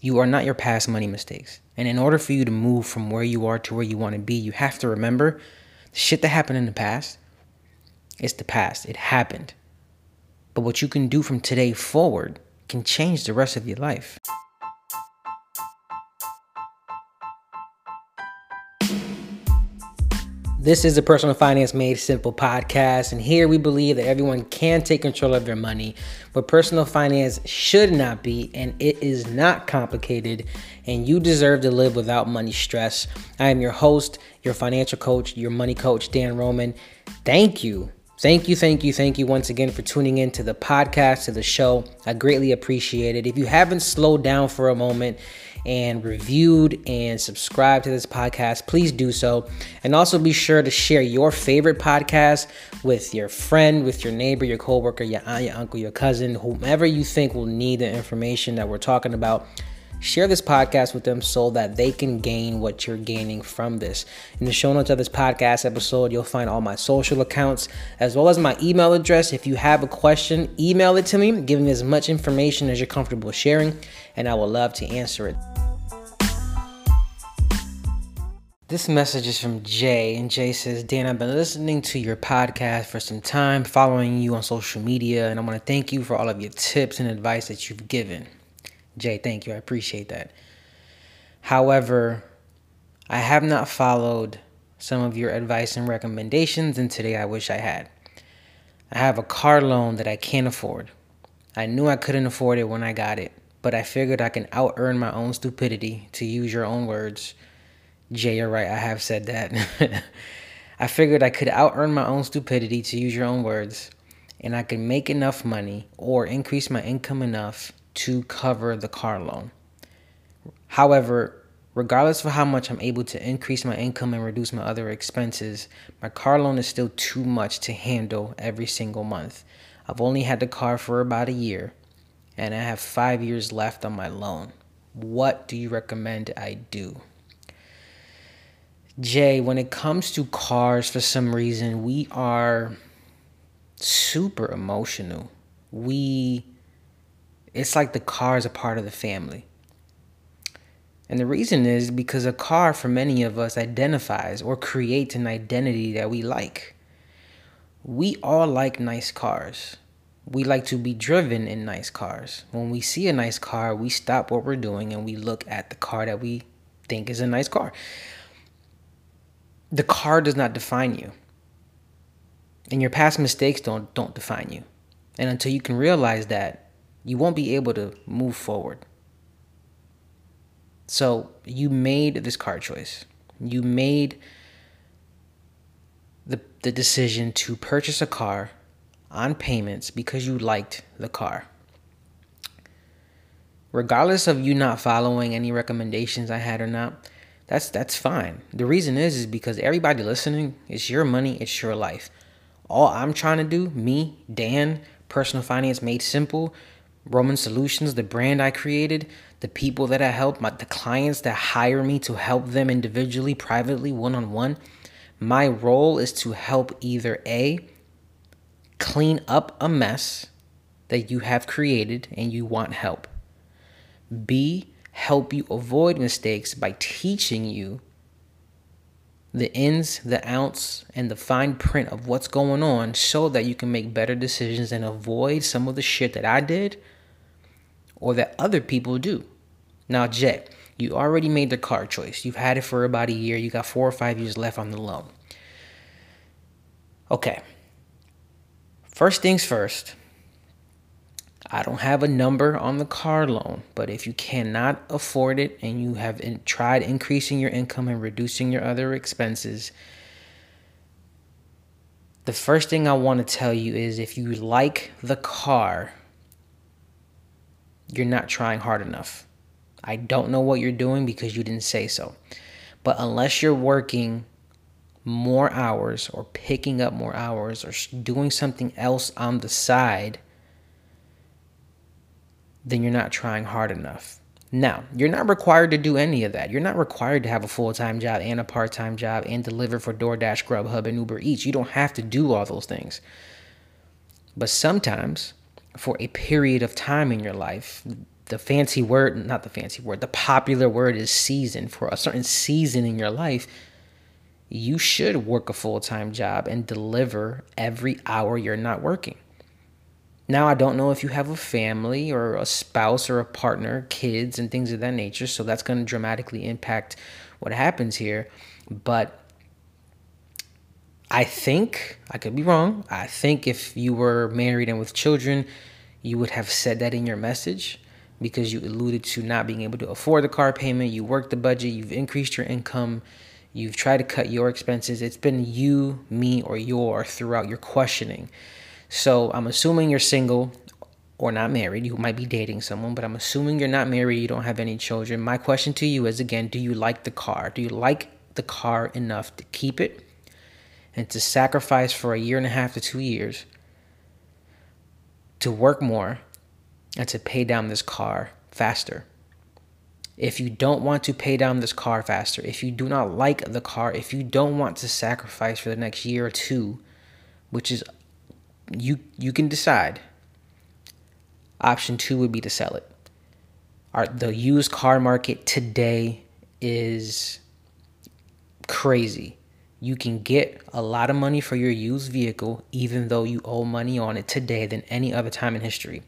You are not your past money mistakes. And in order for you to move from where you are to where you want to be, you have to remember the shit that happened in the past. It's the past. It happened. But what you can do from today forward can change the rest of your life. This is the Personal Finance Made Simple podcast, and here we believe that everyone can take control of their money, but personal finance should not be, and it is not complicated, and you deserve to live without money stress. I am your host, your financial coach, your money coach, Dan Roman. Thank you. Thank you, thank you, thank you once again for tuning in to the podcast, to the show. I greatly appreciate it. If you haven't slowed down for a moment, and reviewed and subscribed to this podcast, please do so. And also be sure to share your favorite podcast with your friend, with your neighbor, your coworker, your aunt, your uncle, your cousin, whomever you think will need the information that we're talking about share this podcast with them so that they can gain what you're gaining from this. In the show notes of this podcast episode, you'll find all my social accounts as well as my email address. If you have a question, email it to me, give me as much information as you're comfortable sharing, and I will love to answer it. This message is from Jay, and Jay says, Dan, I've been listening to your podcast for some time, following you on social media, and I want to thank you for all of your tips and advice that you've given. Jay, thank you. I appreciate that. However, I have not followed some of your advice and recommendations, and today I wish I had. I have a car loan that I can't afford. I knew I couldn't afford it when I got it, but I figured I can out earn my own stupidity, to use your own words. Jay, you're right, I have said that. I figured I could out earn my own stupidity, to use your own words, and I could make enough money or increase my income enough to cover the car loan. However, regardless of how much I'm able to increase my income and reduce my other expenses, my car loan is still too much to handle every single month. I've only had the car for about a year and I have five years left on my loan. What do you recommend I do? Jay, when it comes to cars, for some reason, we are super emotional. We it's like the car is a part of the family. And the reason is because a car, for many of us, identifies or creates an identity that we like. We all like nice cars. We like to be driven in nice cars. When we see a nice car, we stop what we're doing and we look at the car that we think is a nice car. The car does not define you. And your past mistakes don't don't define you. And until you can realize that, you won't be able to move forward. So you made this car choice. You made the, the decision to purchase a car on payments because you liked the car. Regardless of you not following any recommendations I had or not, that's that's fine. The reason is is because everybody listening, it's your money, it's your life. All I'm trying to do, me, Dan, personal finance made simple, Roman Solutions, the brand I created, the people that I help, my, the clients that hire me to help them individually, privately, one on one. My role is to help either A, clean up a mess that you have created and you want help, B, help you avoid mistakes by teaching you the ins, the outs, and the fine print of what's going on so that you can make better decisions and avoid some of the shit that I did or that other people do. Now, Jay, you already made the car choice. You've had it for about a year. You got four or five years left on the loan. Okay. First things first. I don't have a number on the car loan, but if you cannot afford it and you have in, tried increasing your income and reducing your other expenses, the first thing I want to tell you is if you like the car, you're not trying hard enough. I don't know what you're doing because you didn't say so. But unless you're working more hours or picking up more hours or doing something else on the side, then you're not trying hard enough. Now, you're not required to do any of that. You're not required to have a full time job and a part time job and deliver for DoorDash, Grubhub, and Uber Eats. You don't have to do all those things. But sometimes for a period of time in your life, the fancy word, not the fancy word, the popular word is season. For a certain season in your life, you should work a full time job and deliver every hour you're not working. Now, I don't know if you have a family or a spouse or a partner, kids, and things of that nature. So that's going to dramatically impact what happens here. But I think, I could be wrong, I think if you were married and with children, you would have said that in your message because you alluded to not being able to afford the car payment. You worked the budget, you've increased your income, you've tried to cut your expenses. It's been you, me, or your throughout your questioning. So I'm assuming you're single or not married. You might be dating someone, but I'm assuming you're not married. You don't have any children. My question to you is again, do you like the car? Do you like the car enough to keep it and to sacrifice for a year and a half to two years to work more and to pay down this car faster? If you don't want to pay down this car faster, if you do not like the car, if you don't want to sacrifice for the next year or two, which is you you can decide. Option two would be to sell it. Our, the used car market today is crazy. You can get a lot of money for your used vehicle, even though you owe money on it today than any other time in history.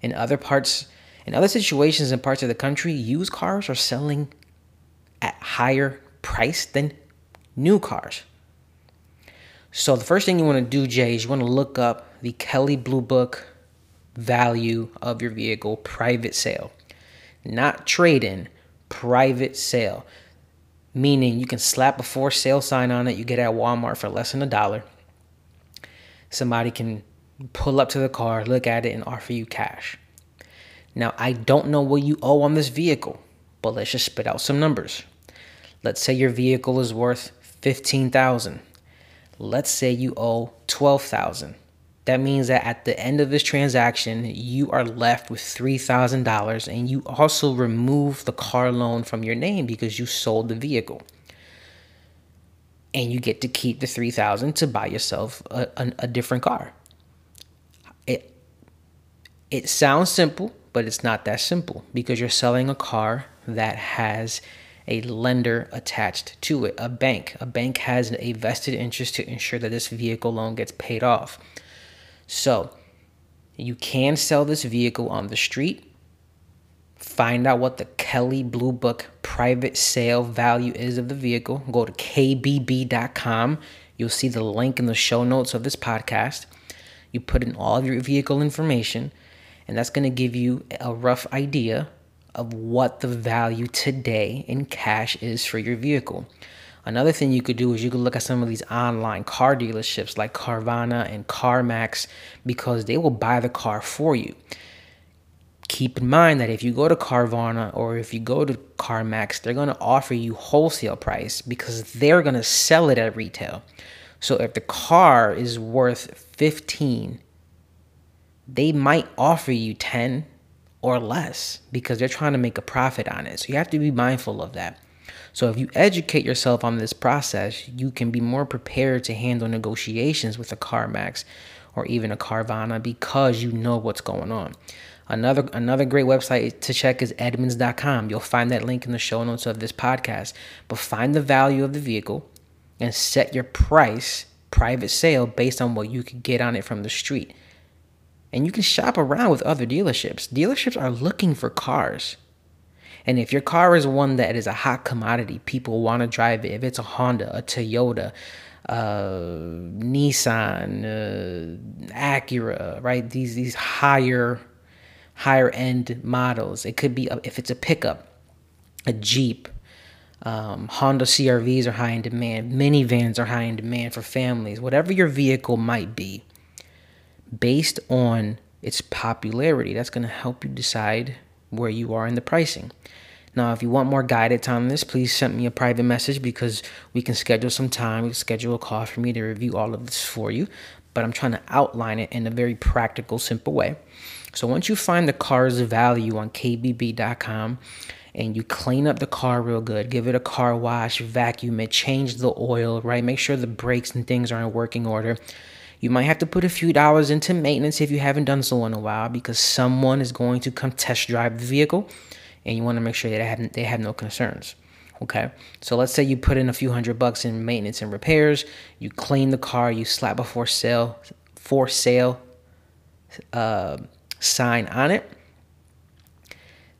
In other parts, in other situations in parts of the country, used cars are selling at higher price than new cars. So the first thing you want to do, Jay, is you want to look up the Kelley Blue Book value of your vehicle private sale. Not trade in, private sale. Meaning you can slap a for sale sign on it, you get at Walmart for less than a dollar. Somebody can pull up to the car, look at it, and offer you cash. Now, I don't know what you owe on this vehicle, but let's just spit out some numbers. Let's say your vehicle is worth 15,000 let's say you owe 12,000. That means that at the end of this transaction, you are left with $3,000 and you also remove the car loan from your name because you sold the vehicle. And you get to keep the 3000 to buy yourself a, a, a different car. It it sounds simple, but it's not that simple because you're selling a car that has a lender attached to it, a bank. A bank has a vested interest to ensure that this vehicle loan gets paid off. So you can sell this vehicle on the street. Find out what the Kelley Blue Book private sale value is of the vehicle. Go to kbb.com. You'll see the link in the show notes of this podcast. You put in all of your vehicle information, and that's going to give you a rough idea of what the value today in cash is for your vehicle. Another thing you could do is you could look at some of these online car dealerships like Carvana and CarMax because they will buy the car for you. Keep in mind that if you go to Carvana or if you go to CarMax, they're going to offer you wholesale price because they're going to sell it at retail. So if the car is worth 15, they might offer you 10 or less because they're trying to make a profit on it. So you have to be mindful of that. So if you educate yourself on this process, you can be more prepared to handle negotiations with a CarMax or even a Carvana because you know what's going on. Another another great website to check is edmunds.com. You'll find that link in the show notes of this podcast. But find the value of the vehicle and set your price private sale based on what you could get on it from the street. And you can shop around with other dealerships. Dealerships are looking for cars. And if your car is one that is a hot commodity, people want to drive it. If it's a Honda, a Toyota, uh, Nissan, uh, Acura, right? These these higher higher end models. It could be a, if it's a pickup, a Jeep, um, Honda CRVs are high in demand. Minivans are high in demand for families. Whatever your vehicle might be, based on its popularity. That's going to help you decide where you are in the pricing. Now, if you want more guidance on this, please send me a private message because we can schedule some time. We can schedule a call for me to review all of this for you. But I'm trying to outline it in a very practical, simple way. So once you find the car's value on kbb.com and you clean up the car real good, give it a car wash, vacuum it, change the oil, right? Make sure the brakes and things are in working order You might have to put a few dollars into maintenance if you haven't done so in a while because someone is going to come test drive the vehicle and you want to make sure that they have, they have no concerns. Okay, so let's say you put in a few hundred bucks in maintenance and repairs, you clean the car, you slap a for sale, for sale uh, sign on it.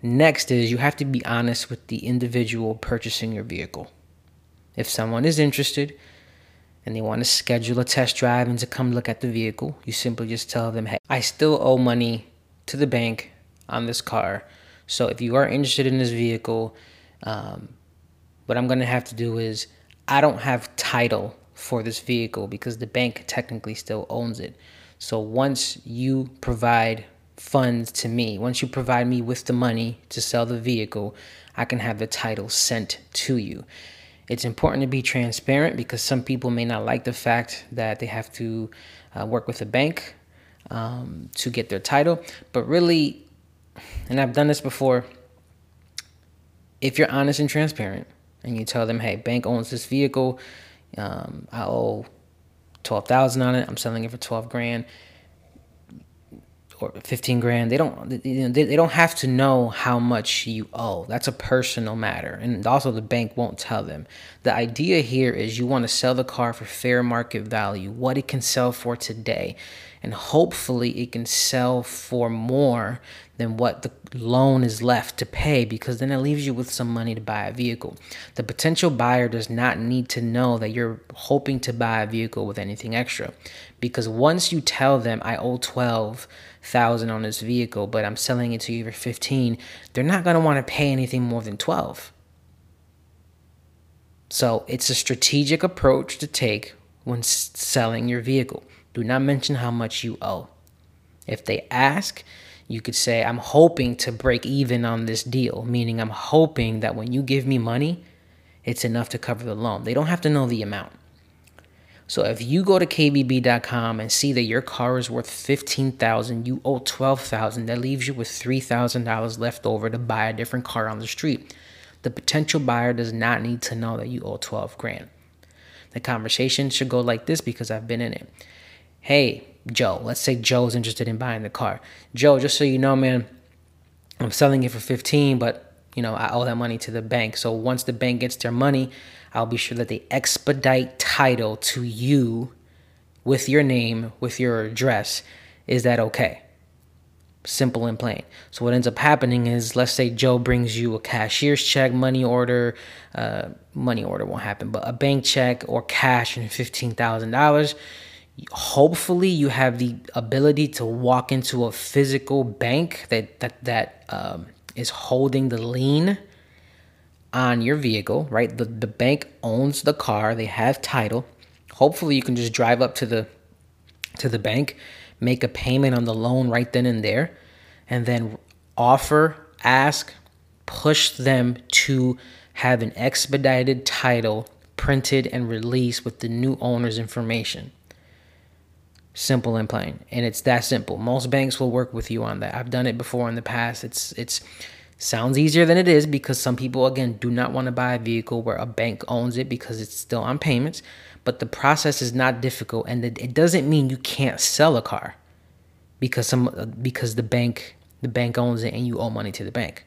Next is you have to be honest with the individual purchasing your vehicle. If someone is interested and they want to schedule a test drive and to come look at the vehicle, you simply just tell them, hey, I still owe money to the bank on this car. So if you are interested in this vehicle, um, what I'm going to have to do is I don't have title for this vehicle because the bank technically still owns it. So once you provide funds to me, once you provide me with the money to sell the vehicle, I can have the title sent to you. It's important to be transparent because some people may not like the fact that they have to uh, work with a bank um, to get their title. But really, and I've done this before, if you're honest and transparent, and you tell them, hey, bank owns this vehicle. Um, I owe twelve thousand on it. I'm selling it for twelve grand or fifteen grand. They don't they, they don't have to know how much you owe. That's a personal matter, and also the bank won't tell them. The idea here is you want to sell the car for fair market value, what it can sell for today, and hopefully it can sell for more than what the loan is left to pay because then it leaves you with some money to buy a vehicle. The potential buyer does not need to know that you're hoping to buy a vehicle with anything extra because once you tell them I owe 12,000 on this vehicle but I'm selling it to you for 15, they're not going to want to pay anything more than 12. So, it's a strategic approach to take when selling your vehicle. Do not mention how much you owe. If they ask, you could say, I'm hoping to break even on this deal, meaning I'm hoping that when you give me money, it's enough to cover the loan. They don't have to know the amount. So if you go to kbb.com and see that your car is worth 15,000, you owe 12,000, that leaves you with $3,000 left over to buy a different car on the street. The potential buyer does not need to know that you owe 12 grand. The conversation should go like this because I've been in it. Hey, Joe. Let's say Joe's interested in buying the car. Joe, just so you know, man, I'm selling it for 15, but you know, I owe that money to the bank. So once the bank gets their money, I'll be sure that they expedite title to you with your name, with your address. Is that okay? Simple and plain. So what ends up happening is, let's say Joe brings you a cashier's check, money order, uh, money order won't happen, but a bank check or cash and fifteen thousand dollars hopefully you have the ability to walk into a physical bank that that that um, is holding the lien on your vehicle right? The, the bank owns the car. They have title. Hopefully you can just drive up to the to the bank make a payment on the loan right then and there and then offer ask push them to have an expedited title printed and released with the new owner's information simple and plain and it's that simple. Most banks will work with you on that. I've done it before in the past. It's it's sounds easier than it is because some people again do not want to buy a vehicle where a bank owns it because it's still on payments but the process is not difficult and it doesn't mean you can't sell a car because some uh, because the bank the bank owns it and you owe money to the bank.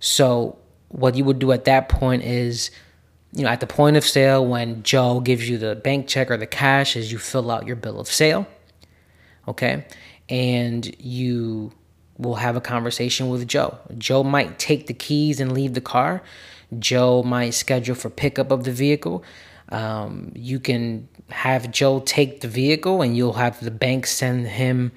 So what you would do at that point is you know, at the point of sale when Joe gives you the bank check or the cash as you fill out your bill of sale. Okay. And you will have a conversation with Joe. Joe might take the keys and leave the car. Joe might schedule for pickup of the vehicle. Um, you can have Joe take the vehicle and you'll have the bank send him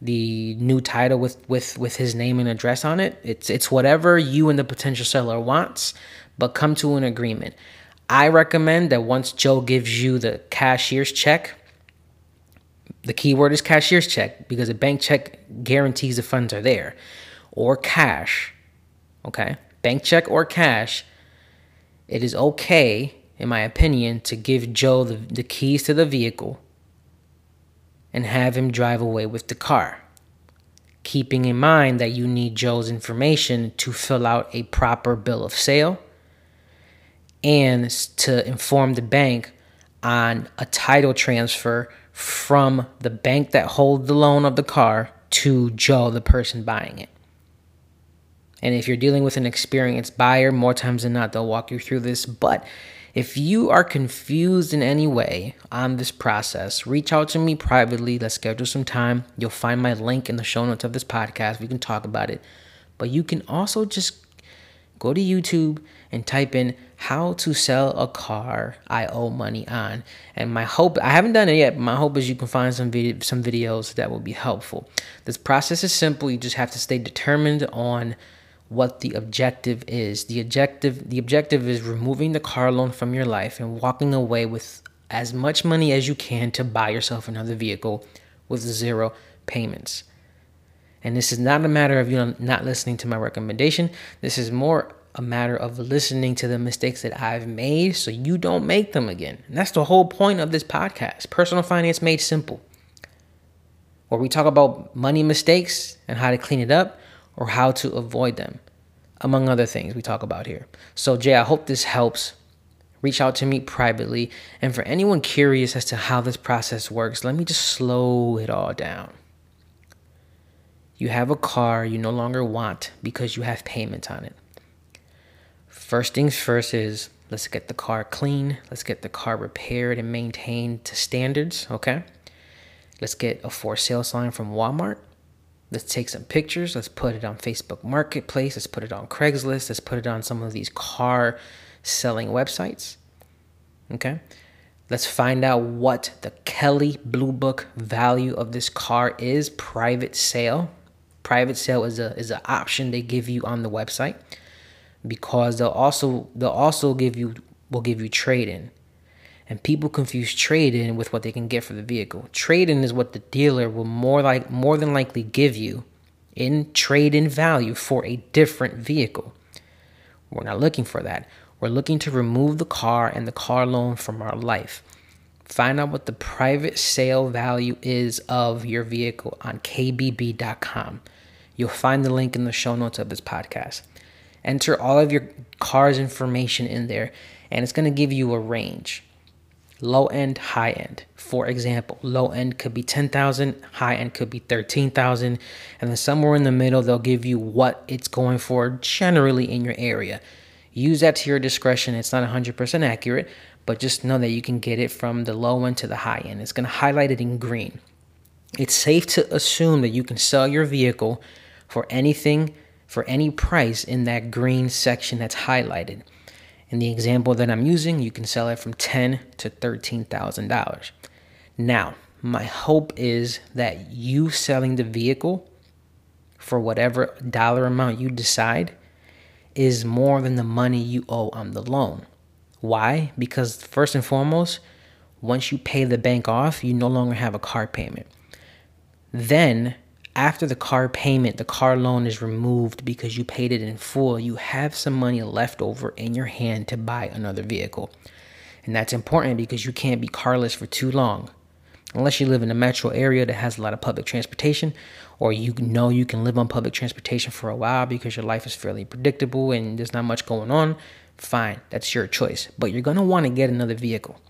the new title with, with, with his name and address on it. It's, it's whatever you and the potential seller wants, but come to an agreement. I recommend that once Joe gives you the cashier's check, the keyword is cashier's check because a bank check guarantees the funds are there, or cash. Okay, bank check or cash. It is okay, in my opinion, to give Joe the, the keys to the vehicle and have him drive away with the car. Keeping in mind that you need Joe's information to fill out a proper bill of sale and to inform the bank on a title transfer from the bank that holds the loan of the car to Joe, the person buying it. And if you're dealing with an experienced buyer, more times than not, they'll walk you through this. But if you are confused in any way on this process, reach out to me privately. Let's schedule some time. You'll find my link in the show notes of this podcast. We can talk about it. But you can also just go to YouTube and type in how to sell a car I owe money on. And my hope, I haven't done it yet, my hope is you can find some some videos that will be helpful. This process is simple. You just have to stay determined on what the objective is. The objective the objective is removing the car loan from your life and walking away with as much money as you can to buy yourself another vehicle with zero payments. And this is not a matter of you know, not listening to my recommendation. This is more a matter of listening to the mistakes that I've made so you don't make them again. And that's the whole point of this podcast Personal Finance Made Simple, where we talk about money mistakes and how to clean it up or how to avoid them, among other things we talk about here. So, Jay, I hope this helps. Reach out to me privately. And for anyone curious as to how this process works, let me just slow it all down. You have a car you no longer want because you have payment on it. First things first is let's get the car clean, let's get the car repaired and maintained to standards, okay? Let's get a for sale sign from Walmart. Let's take some pictures. Let's put it on Facebook Marketplace. Let's put it on Craigslist. Let's put it on some of these car selling websites. Okay. Let's find out what the Kelley Blue Book value of this car is. Private sale. Private sale is a is an option they give you on the website because they'll also they'll also give you will give you trade in. And people confuse trade in with what they can get for the vehicle. Trade in is what the dealer will more like more than likely give you in trade in value for a different vehicle. We're not looking for that. We're looking to remove the car and the car loan from our life. Find out what the private sale value is of your vehicle on kbb.com. You'll find the link in the show notes of this podcast. Enter all of your car's information in there, and it's going to give you a range low end, high end. For example, low end could be 10,000, high end could be 13,000, and then somewhere in the middle they'll give you what it's going for generally in your area. Use that to your discretion. It's not 100% accurate, but just know that you can get it from the low end to the high end. It's going to highlight it in green. It's safe to assume that you can sell your vehicle for anything for any price in that green section that's highlighted. In the example that I'm using, you can sell it from ten to thirteen thousand dollars. Now, my hope is that you selling the vehicle for whatever dollar amount you decide is more than the money you owe on the loan. Why? Because first and foremost, once you pay the bank off, you no longer have a car payment. Then after the car payment, the car loan is removed because you paid it in full, you have some money left over in your hand to buy another vehicle. And that's important because you can't be carless for too long. Unless you live in a metro area that has a lot of public transportation, or you know you can live on public transportation for a while because your life is fairly predictable and there's not much going on, fine, that's your choice. But you're gonna wanna get another vehicle.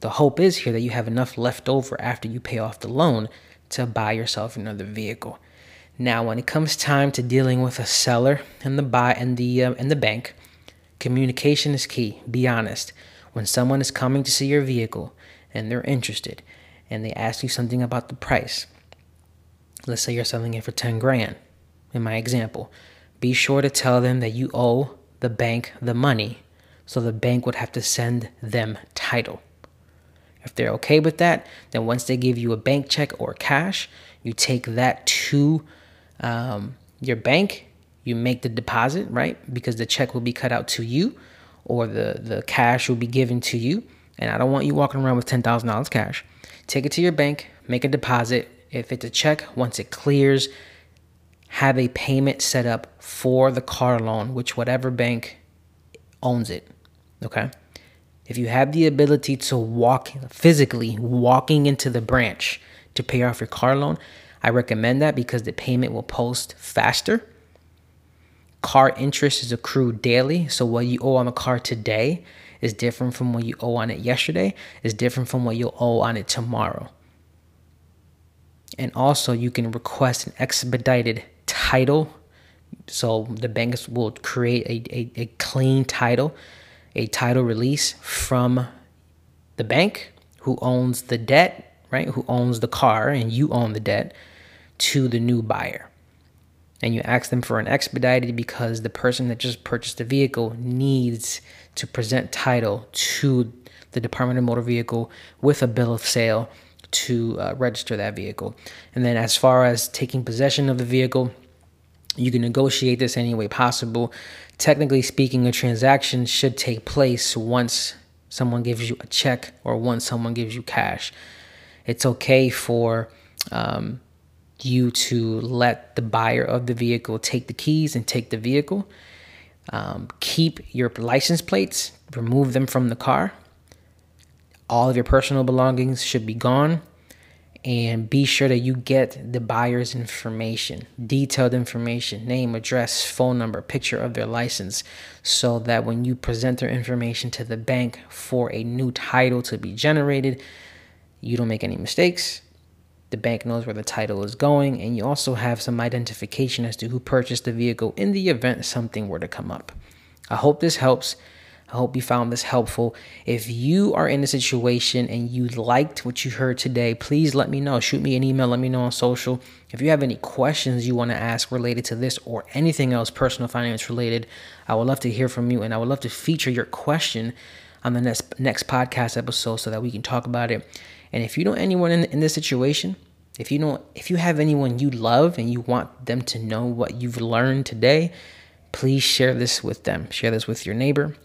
The hope is here that you have enough left over after you pay off the loan to buy yourself another vehicle. Now, when it comes time to dealing with a seller and the buy and the uh, and the bank, communication is key. Be honest. When someone is coming to see your vehicle and they're interested and they ask you something about the price, let's say you're selling it for 10 grand in my example, be sure to tell them that you owe the bank the money so the bank would have to send them title. If they're okay with that, then once they give you a bank check or cash, you take that to um, your bank. You make the deposit, right? Because the check will be cut out to you or the, the cash will be given to you. And I don't want you walking around with $10,000 cash. Take it to your bank, make a deposit. If it's a check, once it clears, have a payment set up for the car loan, which whatever bank owns it. Okay. If you have the ability to walk physically, walking into the branch to pay off your car loan, I recommend that because the payment will post faster. car interest is accrued daily. So what you owe on the car today is different from what you owe on it yesterday, is different from what you'll owe on it tomorrow. And also, you can request an expedited title. So the banks will create a, a, a clean title, a title release from the bank who owns the debt, right? Who owns the car and you own the debt to the new buyer. And you ask them for an expedited because the person that just purchased the vehicle needs to present title to the Department of Motor Vehicle with a bill of sale to uh, register that vehicle. And then, as far as taking possession of the vehicle, you can negotiate this any way possible. Technically speaking, a transaction should take place once someone gives you a check or once someone gives you cash. It's okay for um, you to let the buyer of the vehicle take the keys and take the vehicle. Um, keep your license plates, remove them from the car. All of your personal belongings should be gone. And be sure that you get the buyer's information, detailed information, name, address, phone number, picture of their license, so that when you present their information to the bank for a new title to be generated, you don't make any mistakes. The bank knows where the title is going, and you also have some identification as to who purchased the vehicle in the event something were to come up. I hope this helps. I hope you found this helpful. If you are in a situation and you liked what you heard today, please let me know. Shoot me an email, let me know on social. If you have any questions you want to ask related to this or anything else personal finance related, I would love to hear from you and I would love to feature your question on the next next podcast episode so that we can talk about it. And if you know anyone in, in this situation, if you know if you have anyone you love and you want them to know what you've learned today, please share this with them. Share this with your neighbor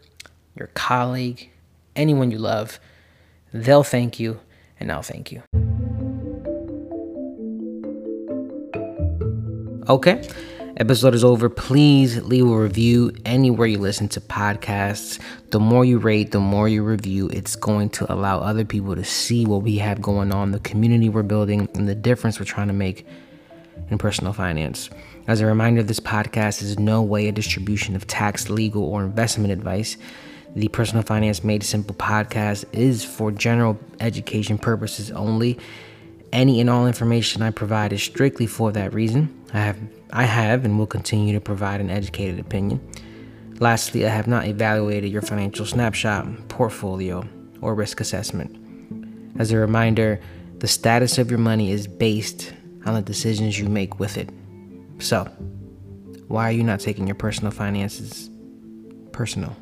your colleague, anyone you love. They'll thank you, and I'll thank you. Okay, episode is over. Please leave a review anywhere you listen to podcasts. The more you rate, the more you review, it's going to allow other people to see what we have going on, the community we're building, and the difference we're trying to make in personal finance. As a reminder, this podcast is no way a distribution of tax, legal, or investment advice. The Personal Finance Made Simple podcast is for general education purposes only. Any and all information I provide is strictly for that reason. I have I have and will continue to provide an educated opinion. Lastly, I have not evaluated your financial snapshot, portfolio, or risk assessment. As a reminder, the status of your money is based on the decisions you make with it. So, why are you not taking your personal finances personal?